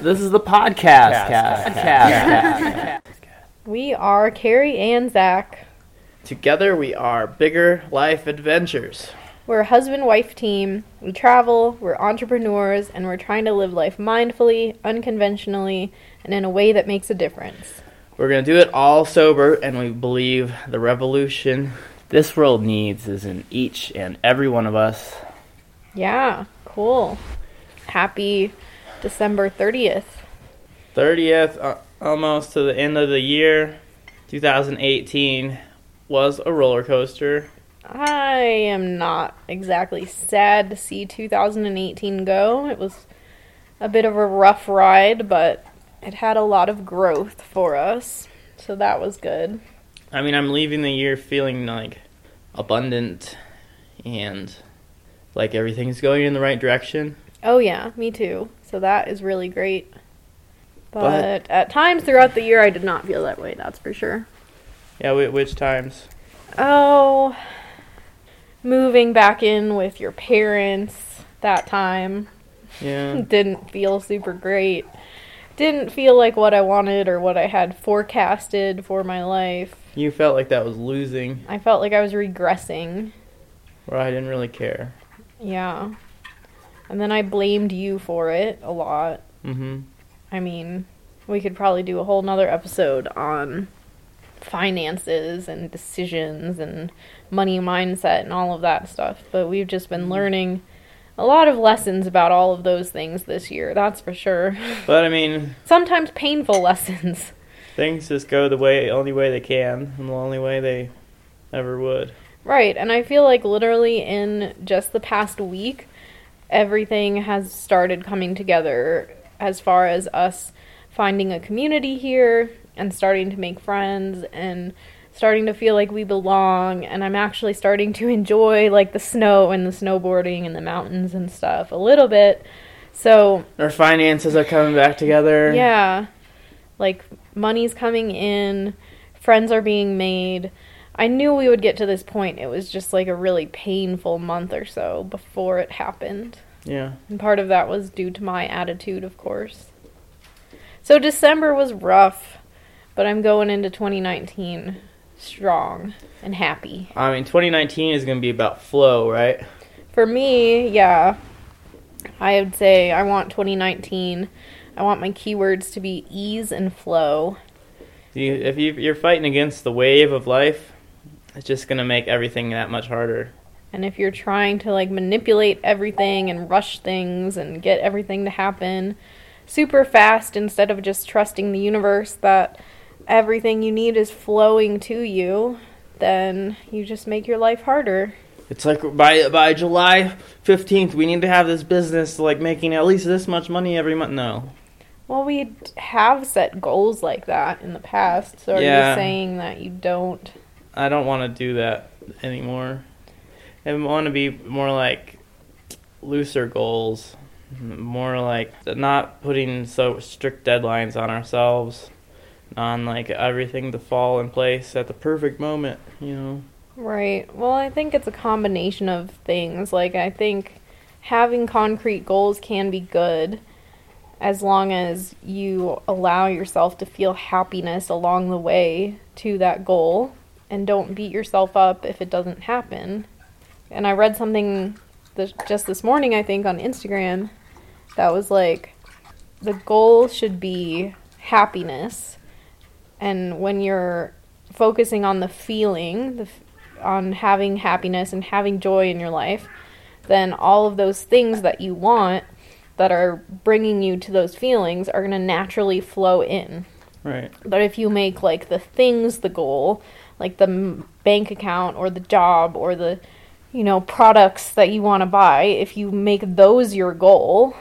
This is the podcast. Cast, cast, We are Carrie and Zach. Together we are Bigger Life Adventures. We're a husband wife team. We travel, we're entrepreneurs, and we're trying to live life mindfully, unconventionally, and in a way that makes a difference. We're going to do it all sober, and we believe the revolution This world needs is in each and every one of us. Yeah, cool. Happy December 30th. 30th, uh, almost to the end of the year. 2018 was a roller coaster. I am not exactly sad to see 2018 go. It was a bit of a rough ride, but it had a lot of growth for us. So that was good. I mean, I'm leaving the year feeling like abundant and like everything's going in the right direction. Oh, yeah, me too. So that is really great. But, But- at times throughout the year, I did not feel that way, that's for sure. Yeah, wh- which times? Oh, moving back in with your parents that time Yeah. didn't feel super great. Didn't feel like what I wanted or what I had forecasted for my life. You felt like that was losing, I felt like I was regressing. where I didn't really care. Yeah. And then I blamed you for it a lot. hmm I mean, we could probably do a whole nother episode on finances and decisions and money mindset and all of that stuff. But we've just been learning a lot of lessons about all of those things this year, that's for sure. But I mean, Sometimes painful lessons. things just go the way only way they can and the only way they ever would. Right, and I feel like literally in just the past week, everything has started coming together as far as us finding a community here and starting to make friends and starting to feel like we belong and I'm actually starting to enjoy like the snow and the snowboarding and the mountains and stuff a little bit. So, Our finances are coming back together. yeah. Like money's coming in, friends are being made. I knew we would get to this point. It was just like a really painful month or so before it happened. Yeah. And part of that was due to my attitude, of course. So December was rough, but I'm going into 2019 strong and happy. I mean, 2019 is going to be about flow, right? For me, yeah, I would say I want 2019. I want my keywords to be ease and flow. You, if you, you're fighting against the wave of life, it's just going to make everything that much harder. And if you're trying to like manipulate everything and rush things and get everything to happen super fast instead of just trusting the universe that everything you need is flowing to you, then you just make your life harder. It's like by by July 15th, we need to have this business like making at least this much money every month. No. Well, we have set goals like that in the past, so are Yeah. you saying that you don't? I don't want to do that anymore. I want to be more like looser goals, more like not putting so strict deadlines on ourselves, on like everything to fall in place at the perfect moment. You know. Right. Well, I think it's a combination of things. Like, I think having concrete goals can be good as long as you allow yourself to feel happiness along the way to that goal and don't beat yourself up if it doesn't happen. And I read something just this morning, I think, on Instagram that was like the goal should be happiness. And when you're focusing on the feeling, the, f- on having happiness and having joy in your life, then all of those things that you want that are bringing you to those feelings are going to naturally flow in. Right. But if you make like the things the goal, like the m- bank account or the job or the you know products that you want to buy, if you make those your goal,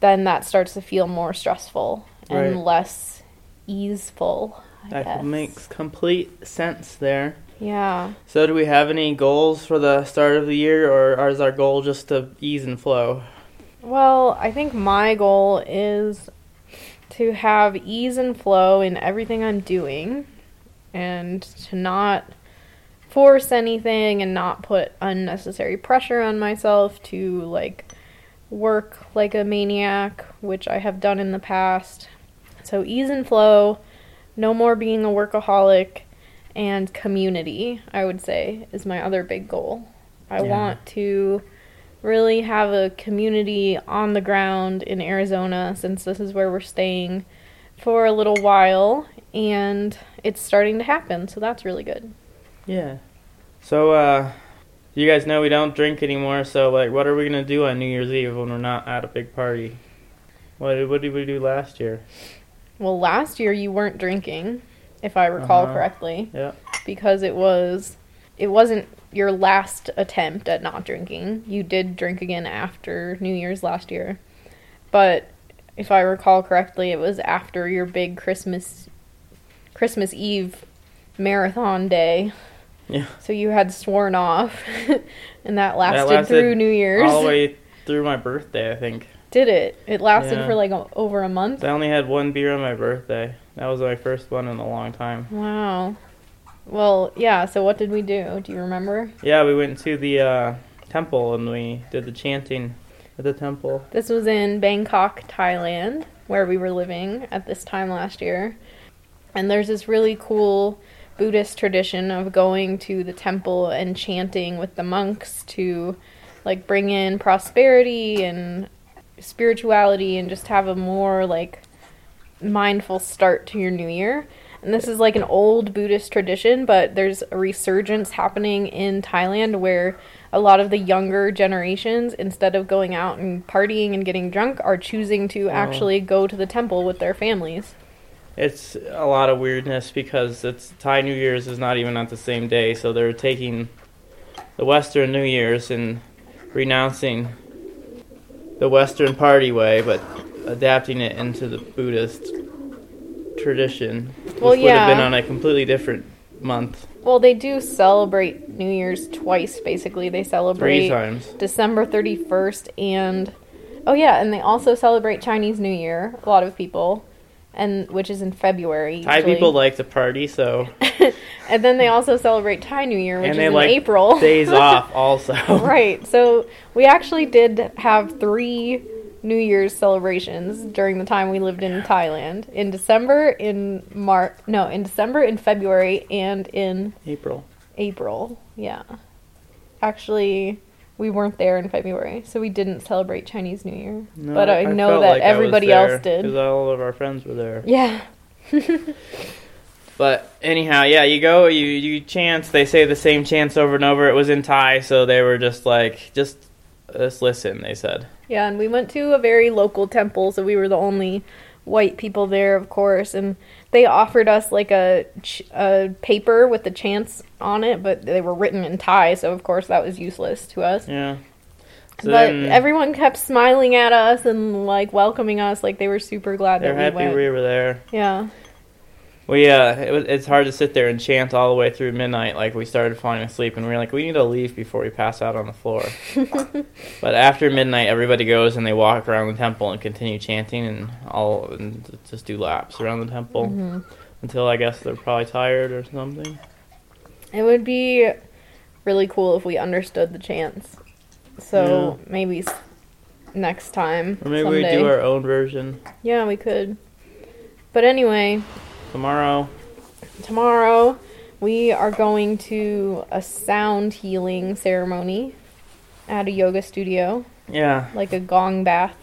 then that starts to feel more stressful and Right. less easeful. I That guess. makes complete sense there. yeah. So, do we have any goals for the start of the year, or is our goal just to ease and flow? Well, I think my goal is to have ease and flow in everything I'm doing and to not force anything and not put unnecessary pressure on myself to like work like a maniac, which I have done in the past. So, ease and flow, no more being a workaholic, and community, I would say, is my other big goal. I Yeah. want to really have a community on the ground in Arizona since this is where we're staying for a little while and it's starting to happen, so that's really good. Yeah. So, uh, you guys know we don't drink anymore. So, like, what are we gonna do on New Year's Eve when we're not at a big party? What did, what did we do last year? Well, last year you weren't drinking, if I recall Uh-huh. correctly, Yeah. because it was it wasn't your last attempt at not drinking. You did drink again after New Year's last year. But if I recall correctly, it was after your big Christmas Christmas Eve marathon day. Yeah. So you had sworn off and that lasted, lasted through New Year's. All the way through my birthday, I think. Did it? It lasted Yeah. for like a, over a month. I only had one beer on my birthday. That was my first one in a long time. Wow. Well, yeah, so what did we do? Do you remember? Yeah, we went to the uh, temple and we did the chanting at the temple. This was in Bangkok, Thailand, where we were living at this time last year. And there's this really cool Buddhist tradition of going to the temple and chanting with the monks to like bring in prosperity and spirituality and just have a more like mindful start to your new year. And this is like an old Buddhist tradition, but there's a resurgence happening in Thailand where a lot of the younger generations, instead of going out and partying and getting drunk, are choosing to Oh. actually go to the temple with their families. It's a lot of weirdness because it's Thai New Year's is not even on the same day, so they're taking the Western New Year's and renouncing the Western party way, but adapting it into the Buddhist tradition, which Well, would have been on a completely different month, Well, they do celebrate New Year's twice, basically. They celebrate three times. December 31st and oh yeah, and they also celebrate Chinese New Year. A lot of people, and which is in February. Thai usually. people like to party, so and then they also celebrate Thai New Year, which is in like April. days off also. right. So we actually did have three New Year's celebrations during the time we lived in Thailand. In December, in March, no, in December, in February, and in April. April. Yeah. Actually, we weren't there in February, so we didn't celebrate Chinese New Year. No, but I, know that like I everybody else did. because all of our friends were there. Yeah. But anyhow, yeah, you go, you you chant. They say the same chants over and over. It was in Thai, so they were just like, just just listen. They said, Yeah, and we went to a very local temple, so we were the only white people there, of course, and they offered us like a ch- a paper with the chants on it, but they were written in Thai, so of course that was useless to us. yeah. So but then everyone kept smiling at us and like welcoming us, like they were super glad they're that we happy went. we were there. Yeah. We uh, it it's hard to sit there and chant all the way through midnight. Like we started falling asleep, and we were like, we need to leave before we pass out on the floor. but after midnight, everybody goes and they walk around the temple and continue chanting, and all and just do laps around the temple Mhm. until I guess they're probably tired or something. It would be really cool if we understood the chants. So maybe next time. Or maybe someday. we do our own version Yeah, we could. But anyway, tomorrow. tomorrow we are going to a sound healing ceremony at a yoga studio, Yeah, like a gong bath.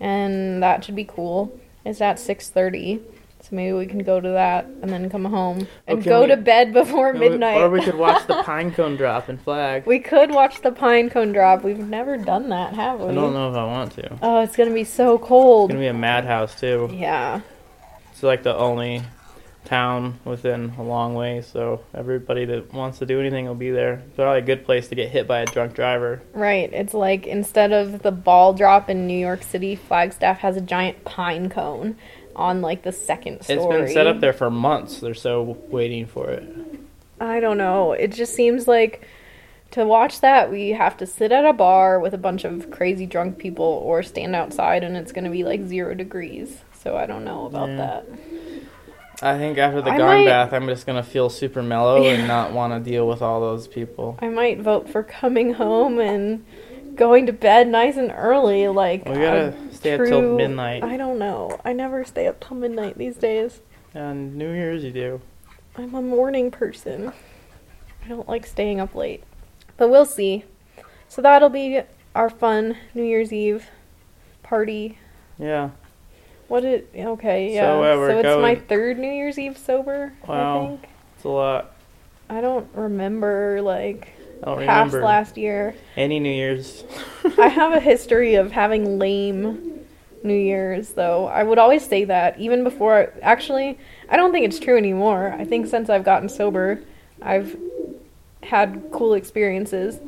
And that should be cool. It's at 6:30. So maybe we can go to that and then come home and Okay, go we- to bed before midnight. Or we could watch the pine cone drop and flag. We could watch the pine cone drop. We've never done that, have we? I don't know if I want to. Oh, it's gonna be so cold. It's gonna be a madhouse too. Yeah. It's like the only town within a long way, so everybody that wants to do anything will be there. It's probably a good place to get hit by a drunk driver. Right. It's like instead of the ball drop in New York City, Flagstaff has a giant pine cone on like the second story. It's been set up there for months. They're so waiting for it. I don't know. It just seems like to watch that we have to sit at a bar with a bunch of crazy drunk people or stand outside and it's going to be like 0 degrees. So I don't know about Yeah. that. I think after the I gong might- bath, I'm just gonna feel super mellow and not want to deal with all those people. I might vote for coming home and going to bed nice and early. Like We gotta a stay up till midnight. I don't know. I never stay up till midnight these days. On New Year's, you do. I'm a morning person. I don't like staying up late. But we'll see. So that'll be our fun New Year's Eve party. Yeah. What it okay, yeah. So, uh, we're it's my third New Year's Eve sober, Wow. I think. It's a lot. I don't remember like I don't past remember last year. any New Year's. I have a history of having lame New Year's, though. I would always say that, even before. Actually, I don't think it's true anymore. I think since I've gotten sober, I've had cool experiences.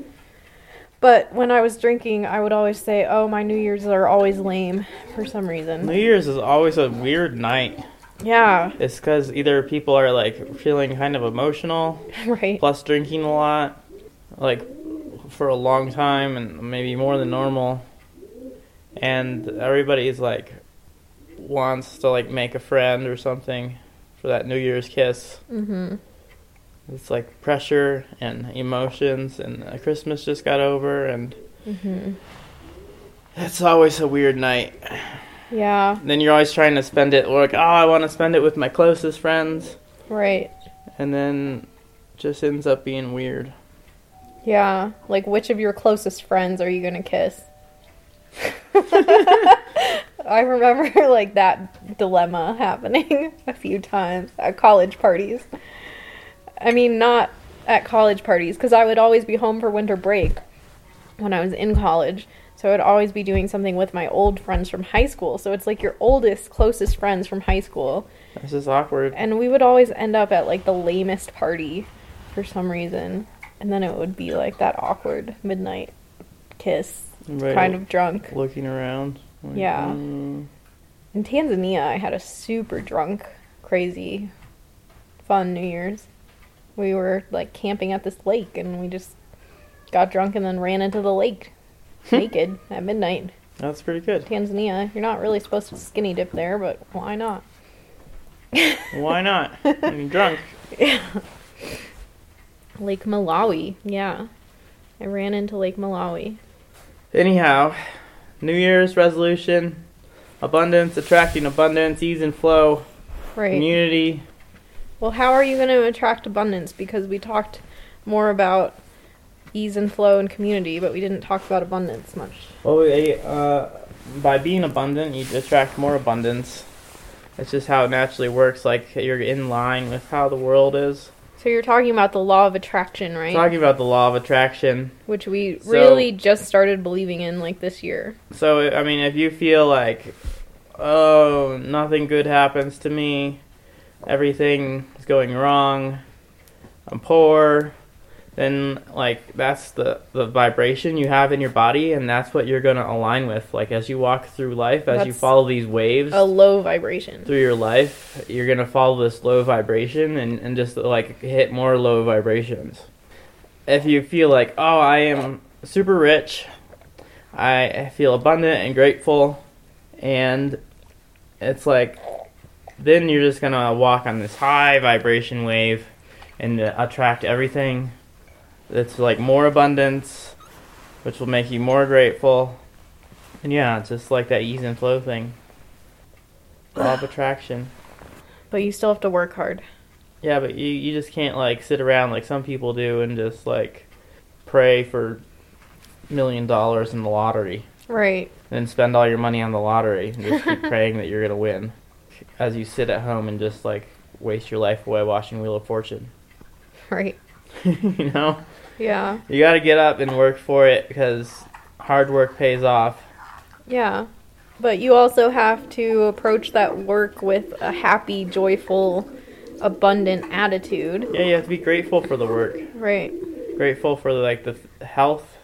But when I was drinking, I would always say, oh, my New Year's are always lame for some reason." New. Year's is always a weird night. Yeah, It's because either people are like feeling kind of emotional, right. plus drinking a lot, like for a long time and maybe more than normal, and everybody's like wants to like make a friend or something for that New Year's kiss. hmm It's like pressure and emotions, and uh, Christmas just got over, and hmm it's always a weird night. Yeah, you're you're always trying to spend it like, oh, I want to spend it with my closest friends, right. and then just ends up being weird. Yeah, like which of your closest friends are you gonna kiss? I remember like that dilemma happening a few times at college parties. I mean, not at college parties, because I would always be home for winter break when I was in college. So I would always be doing something with my old friends from high school. So it's like your oldest, closest friends from high school. This is awkward. And we would always end up at like the lamest party for some reason. And then it would be like that awkward midnight kiss, Right, kind of drunk. looking around. like, Yeah. mm, In Tanzania, I had a super drunk, crazy, fun New Year's. We were like camping at this lake and we just got drunk and then ran into the lake naked at midnight. that's pretty good. Tanzania, you're not really supposed to skinny dip there, but why not? Why not? I'm drunk. Lake Malawi, yeah. I ran into Lake Malawi. Anyhow, New Year's resolution: abundance, attracting abundance, ease and flow, Right. community. Well, how are you going to attract abundance? Because we talked more about ease and flow and community, but we didn't talk about abundance much. Well, uh, by being abundant, you attract more abundance. It's just how it naturally works. Like you're in line with how the world is. So you're talking about the law of attraction, right? Talking about the law of attraction. Which we So- really just started believing in like this year. So I mean, if you feel like, oh, nothing good happens to me, everything is going wrong, I'm poor, then like that's the the vibration you have in your body, and that's what you're gonna align with. Like as you walk through life, as you follow these waves A low vibration. through your life, you're gonna follow this low vibration and and just like hit more low vibrations. If you feel like, oh, I am super rich, I feel abundant and grateful, and it's like, then you're just gonna walk on this high vibration wave and attract everything that's like more abundance, which will make you more grateful. And yeah, it's just like that ease and flow thing. Law of attraction. But you still have to work hard. Yeah, but you, you just can't like sit around like some people do and just like pray for million dollars in the lottery Right. and spend all your money on the lottery and just keep praying that you're gonna win. As you sit at home and just like waste your life away watching Wheel of Fortune. Right. you know? Yeah. You gotta get up and work for it because hard work pays off. Yeah. But you also have to approach that work with a happy, joyful, abundant attitude. Yeah, you have to be grateful for the work. Right. Grateful for like the health,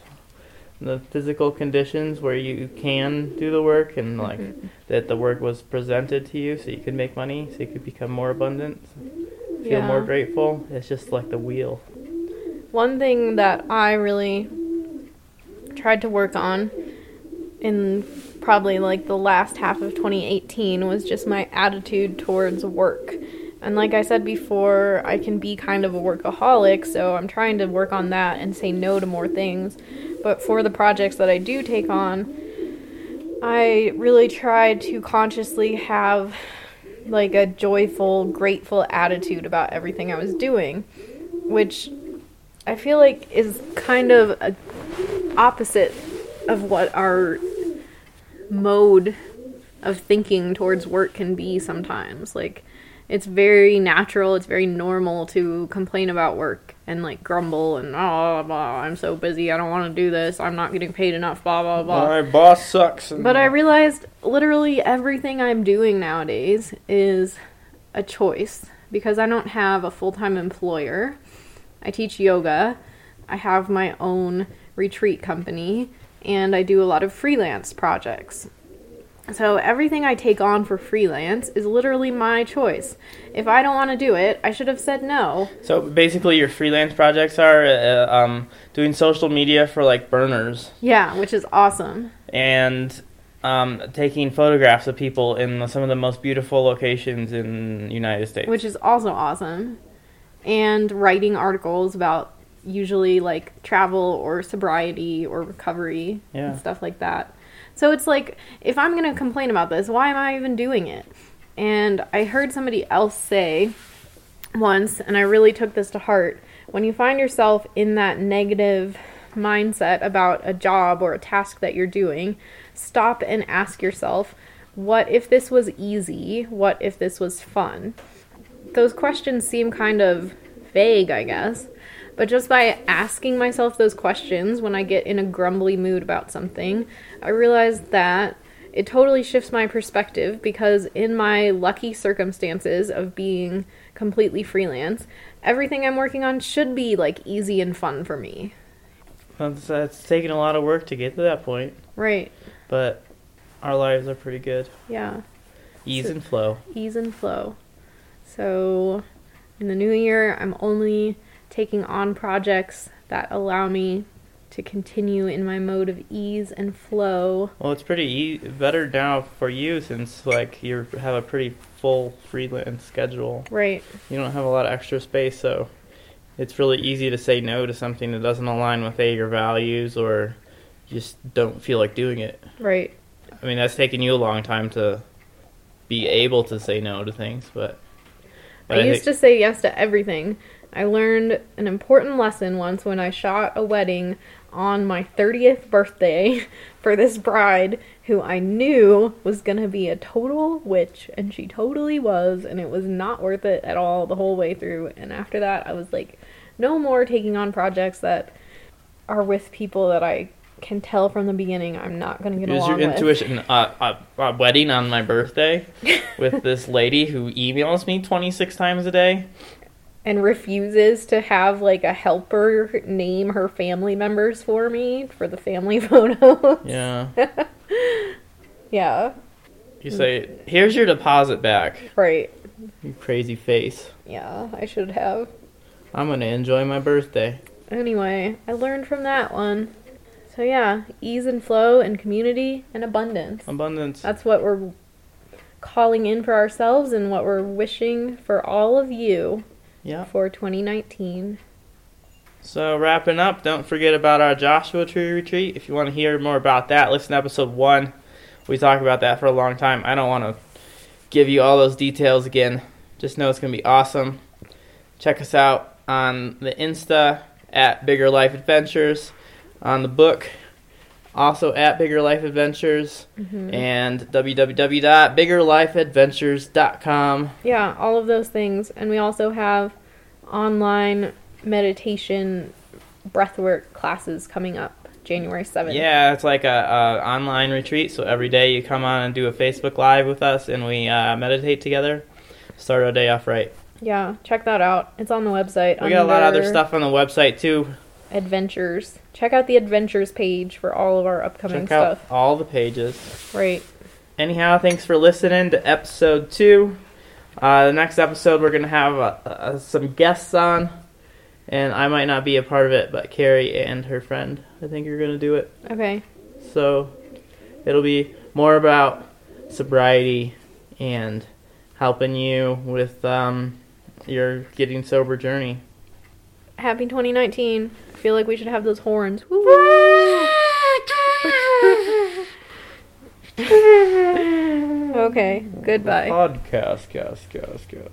the physical conditions where you can do the work, and like Mhm. that the work was presented to you so you could make money, so you could become more abundant, feel Yeah. more grateful. It's just like the wheel. One thing that I really tried to work on in probably like the last half of 2018 was just my attitude towards work. And like I said before, I can be kind of a workaholic, so I'm trying to work on that and say no to more things. But for the projects that I do take on, I really try to consciously have like a joyful, grateful attitude about everything I was doing, which I feel like is kind of a opposite of what our mode of thinking towards work can be sometimes. Like it's very natural, it's very normal to complain about work and like grumble and oh blah, I'm so busy, I don't want to do this, I'm not getting paid enough, blah blah blah. My boss sucks. and- But I realized literally everything I'm doing nowadays is a choice because I don't have a full time employer. I teach yoga, I have my own retreat company, and I do a lot of freelance projects. So everything I take on for freelance is literally my choice. If I don't want to do it, I should have said no. So basically, your freelance projects are uh, um, doing social media for like burners Yeah, which is awesome. and um, taking photographs of people in some of the most beautiful locations in the United States. which is also awesome. And writing articles about usually like travel or sobriety or recovery Yeah. and stuff like that. So it's like, if I'm going to complain about this, why am I even doing it? And I heard somebody else say once, and I really took this to heart when you find yourself in that negative mindset about a job or a task that you're doing, stop and ask yourself, what if this was easy? What if this was fun? Those questions seem kind of vague, I guess. But just by asking myself those questions when I get in a grumbly mood about something, I realize that it totally shifts my perspective because in my lucky circumstances of being completely freelance, everything I'm working on should be like easy and fun for me. That's, that's uh, taken a lot of work to get to that point, Right. but our lives are pretty good. Yeah. Ease So- and flow. ease and flow. So, in the new year, I'm only taking on projects that allow me to continue in my mode of ease and flow. Well, it's pretty e- better now for you since like you have a pretty full freelance schedule. Right. You don't have a lot of extra space, so it's really easy to say no to something that doesn't align with a your values or just don't feel like doing it. Right. I mean, that's taken you a long time to be able to say no to things, but, but I used think- to say yes to everything. I learned an important lesson once when I shot a wedding on my 30th birthday for this bride who I knew was going to be a total witch, and she totally was, and it was not worth it at all the whole way through. And after that, I was like, no more taking on projects that are with people that I can tell from the beginning I'm not going to get Use along your with. intuition. Uh, a, a wedding on my birthday with this lady who emails me 26 times a day. And refuses to have like a helper name her family members for me for the family photos. Yeah. yeah, You say, here's your deposit back, right. you crazy face. Yeah, I should have. I'm going to enjoy my birthday. Anyway, I learned from that one. So yeah, ease and flow and community and abundance. Abundance. That's what we're calling in for ourselves and what we're wishing for all of you Yeah. for 2019. So wrapping up, don't forget about our Joshua Tree Retreat. If you want to hear more about that, listen to episode one. We talked about that for a long time. I don't want to give you all those details again. Just know it's going to be awesome. Check us out on the Insta at Bigger Life Adventures, on the book also at Bigger Life Adventures, and www.biggerlifeadventures.com. Yeah, all of those things. And we also have online meditation breathwork classes coming up January 7th. Yeah, it's like a, a online retreat. So every day you come on and do a Facebook Live with us, and we uh, meditate together. Start our day off right. Yeah, check that out. It's on the website. We got a lot of other stuff on the website too. Adventures. Check out the adventures page for all of our upcoming Check out stuff. all the pages. Right. Anyhow, thanks for listening to episode two. Uh, the next episode, we're gonna have uh, uh, some guests on, and I might not be a part of it, but Carrie and her friend, I think, you're gonna do it. Okay. So it'll be more about sobriety and helping you with um, your getting sober journey. Happy 2019. I feel like we should have those horns. Okay, goodbye. Podcast, cast, cast, cast.